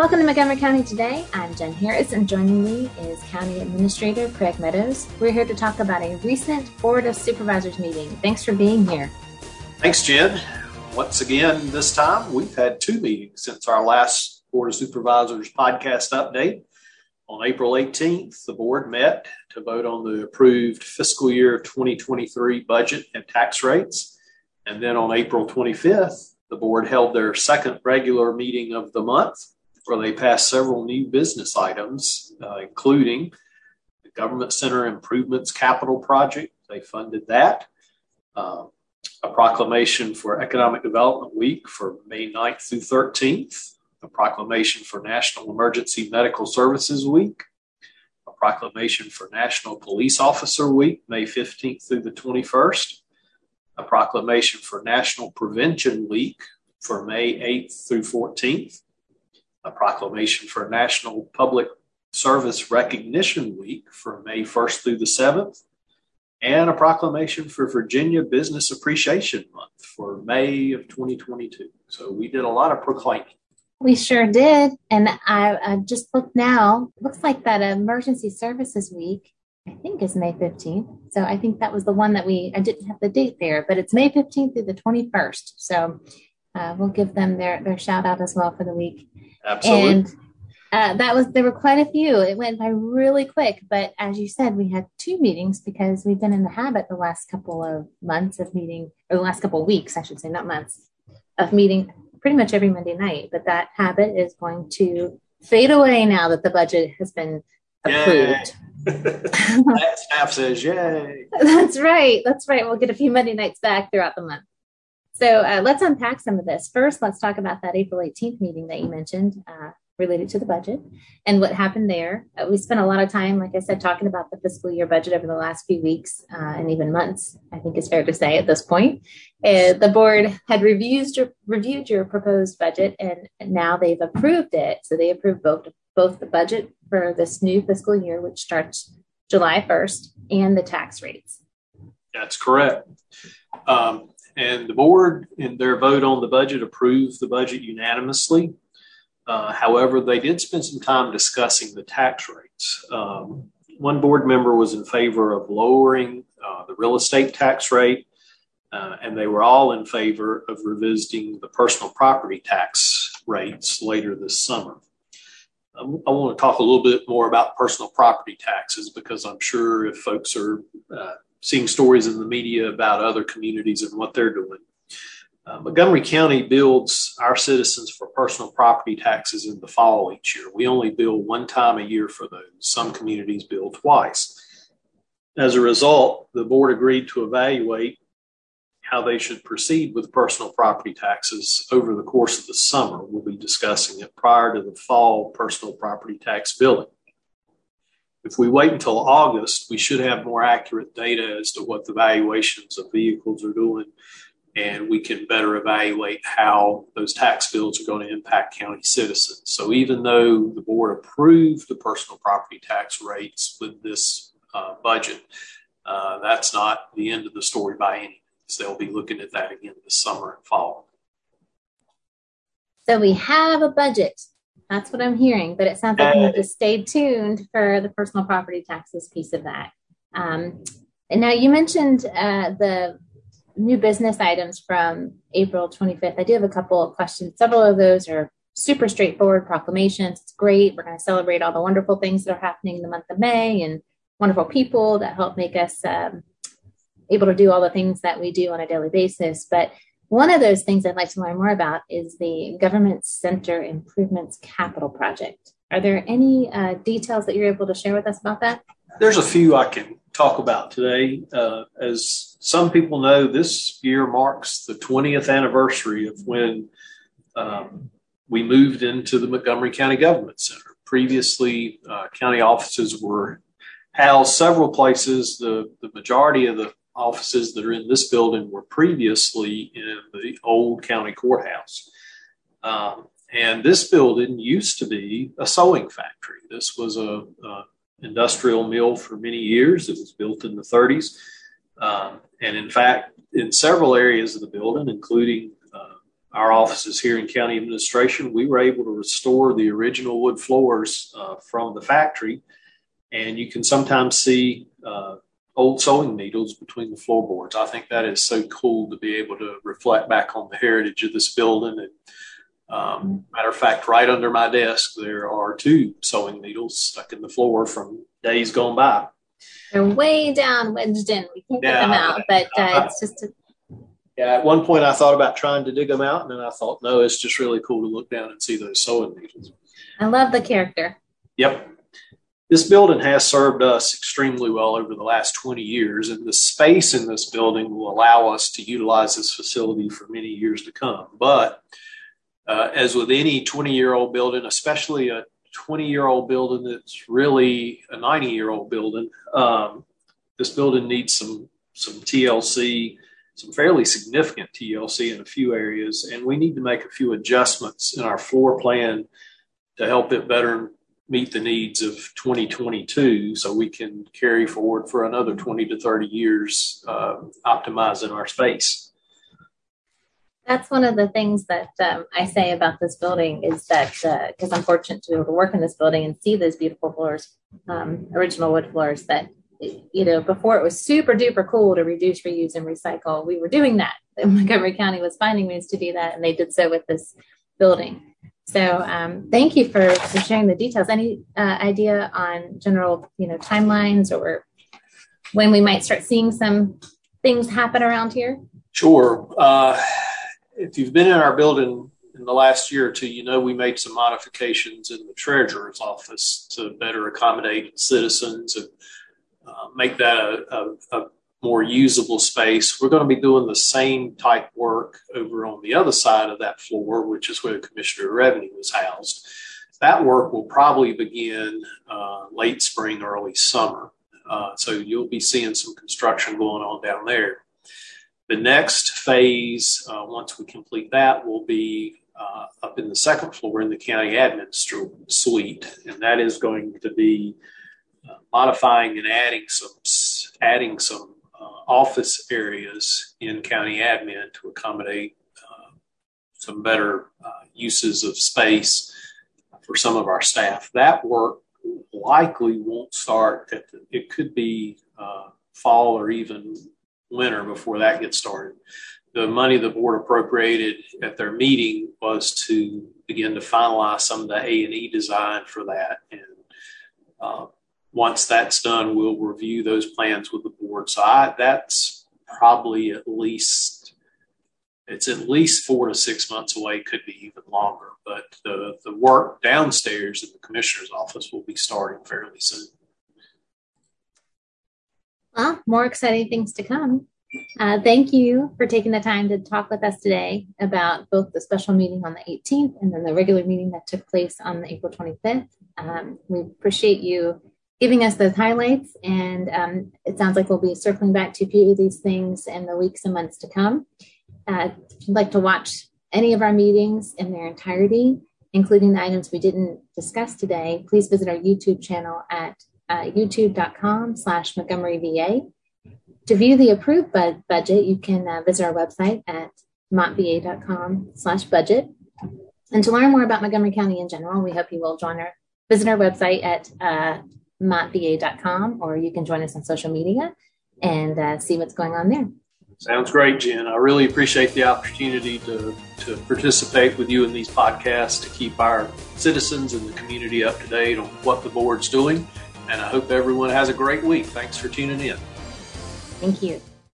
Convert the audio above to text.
Welcome to Montgomery County Today. I'm Jen Harris, and joining me is County Administrator Craig Meadows. We're here to talk about a recent Board of Supervisors meeting. Thanks for being here. Thanks, Jen. Once again, this time we've had two meetings since our last Board of Supervisors podcast update. On April 18th, the board met to vote on the approved fiscal year 2023 budget and tax rates. And then on April 25th, the board held their second regular meeting of the month where they passed several new business items, uh, including the Government Center Improvements Capital Project. They funded that. Uh, a proclamation for Economic Development Week for May 9th through 13th, a proclamation for National Emergency Medical Services Week, a proclamation for National Police Officer Week, May 15th through the 21st, a proclamation for National Prevention Week for May 8th through 14th, a proclamation for National Public Service Recognition Week for May 1st through the 7th, and a proclamation for Virginia Business Appreciation Month for May of 2022. So we did a lot of proclaiming. We sure did. And I, I just looked now. Looks like that Emergency Services Week, I think, is May 15th. So I think that was the one that we, I didn't have the date there, but it's May 15th through the 21st. So uh, we'll give them their, their shout out as well for the week. Absolutely. And uh, that was there were quite a few. It went by really quick, but as you said, we had two meetings because we've been in the habit the last couple of months of meeting, or the last couple of weeks, I should say, not months, of meeting pretty much every Monday night. But that habit is going to fade away now that the budget has been approved. that staff says, "Yay!" That's right. That's right. We'll get a few Monday nights back throughout the month. So uh, let's unpack some of this. First, let's talk about that April 18th meeting that you mentioned uh, related to the budget and what happened there. Uh, we spent a lot of time, like I said, talking about the fiscal year budget over the last few weeks uh, and even months, I think it's fair to say at this point. Uh, the board had reviewed your, reviewed your proposed budget and now they've approved it. So they approved both, both the budget for this new fiscal year, which starts July 1st, and the tax rates. That's correct. Um, and the board, in their vote on the budget, approved the budget unanimously. Uh, however, they did spend some time discussing the tax rates. Um, one board member was in favor of lowering uh, the real estate tax rate, uh, and they were all in favor of revisiting the personal property tax rates later this summer. Um, I want to talk a little bit more about personal property taxes because I'm sure if folks are uh, seeing stories in the media about other communities and what they're doing. Uh, Montgomery County builds our citizens for personal property taxes in the fall each year. We only bill one time a year for those. Some communities bill twice. As a result, the board agreed to evaluate how they should proceed with personal property taxes over the course of the summer. We'll be discussing it prior to the fall personal property tax billing. If we wait until August, we should have more accurate data as to what the valuations of vehicles are doing, and we can better evaluate how those tax bills are going to impact county citizens. So, even though the board approved the personal property tax rates with this uh, budget, uh, that's not the end of the story by any means. They'll be looking at that again this summer and fall. So, we have a budget that's what I'm hearing, but it sounds like we need to stay tuned for the personal property taxes piece of that. Um, and now you mentioned uh, the new business items from April 25th. I do have a couple of questions. Several of those are super straightforward proclamations. It's great. We're going to celebrate all the wonderful things that are happening in the month of May and wonderful people that help make us um, able to do all the things that we do on a daily basis. But one of those things I'd like to learn more about is the Government Center Improvements Capital Project. Are there any uh, details that you're able to share with us about that? There's a few I can talk about today. Uh, as some people know, this year marks the 20th anniversary of when um, we moved into the Montgomery County Government Center. Previously, uh, county offices were housed several places. The, the majority of the offices that are in this building were previously in the old county courthouse. Um, and this building used to be a sewing factory. This was a, a industrial mill for many years. It was built in the 30s. Um, and in fact, in several areas of the building, including uh, our offices here in county administration, we were able to restore the original wood floors uh, from the factory. And you can sometimes see uh, old sewing needles between the floorboards. I think that is so cool to be able to reflect back on the heritage of this building. And um, matter of fact, right under my desk, there are two sewing needles stuck in the floor from days gone by. They're way down wedged in. We can't get them out, but uh, it's just a yeah, at one point I thought about trying to dig them out, and then I thought, no, it's just really cool to look down and see those sewing needles. I love the character. Yep. This building has served us extremely well over the last 20 years, and the space in this building will allow us to utilize this facility for many years to come. But uh, as with any 20 year old building, especially a 20 year old building that's really a 90 year old building, um, this building needs some some TLC some fairly significant TLC in a few areas, and we need to make a few adjustments in our floor plan to help it better meet the needs of 2022 so we can carry forward for another 20 to 30 years uh, optimizing our space. That's one of the things that um, I say about this building is that because uh, I'm fortunate to be able to work in this building and see those beautiful floors, um, original wood floors, that you know, before it was super duper cool to reduce, reuse, and recycle, we were doing that. Montgomery County was finding ways to do that, and they did so with this building. So, um, thank you for, for sharing the details. Any uh, idea on general, you know, timelines or when we might start seeing some things happen around here? Sure. Uh, if you've been in our building in the last year or two, you know we made some modifications in the treasurer's office to better accommodate citizens and uh, make that a, a, a, more usable space. We're going to be doing the same type work over on the other side of that floor, which is where the Commissioner of Revenue is housed. That work will probably begin uh, late spring, early summer. Uh, so you'll be seeing some construction going on down there. The next phase, uh, once we complete that, will be uh, up in the second floor in the county admin suite, and that is going to be modifying and adding some adding some uh, office areas in county admin to accommodate uh, some better uh, uses of space for some of our staff. That work likely won't start it could be uh, fall or even winter before that gets started. The money the board appropriated at their meeting was to begin to finalize some of the A and E design for that, and uh, once that's done, we'll review those plans with the board. So I, that's probably at least it's at least four to six months away, could be even longer. But the, the work downstairs in the commissioner's office will be starting fairly soon. Well, more exciting things to come. Uh, thank you for taking the time to talk with us today about both the special meeting on the 18th and then the regular meeting that took place on April 25th. Um, we appreciate you giving us those highlights. And um, it sounds like we'll be circling back to a few of these things in the weeks and months to come. Uh, if you'd like to watch any of our meetings in their entirety, including the items we didn't discuss today, please visit our YouTube channel at uh, youtube.com slash Montgomery VA. To view the approved bud- budget, you can uh, visit our website at montva.com slash budget. And to learn more about Montgomery County in general, we hope you will join our visit our website at uh, montva.com, or you can join us on social media and uh, see what's going on there. Sounds great, Jen. I really appreciate the opportunity to, to participate with you in these podcasts to keep our citizens and the community up to date on what the board's doing. And I hope everyone has a great week. Thanks for tuning in. Thank you.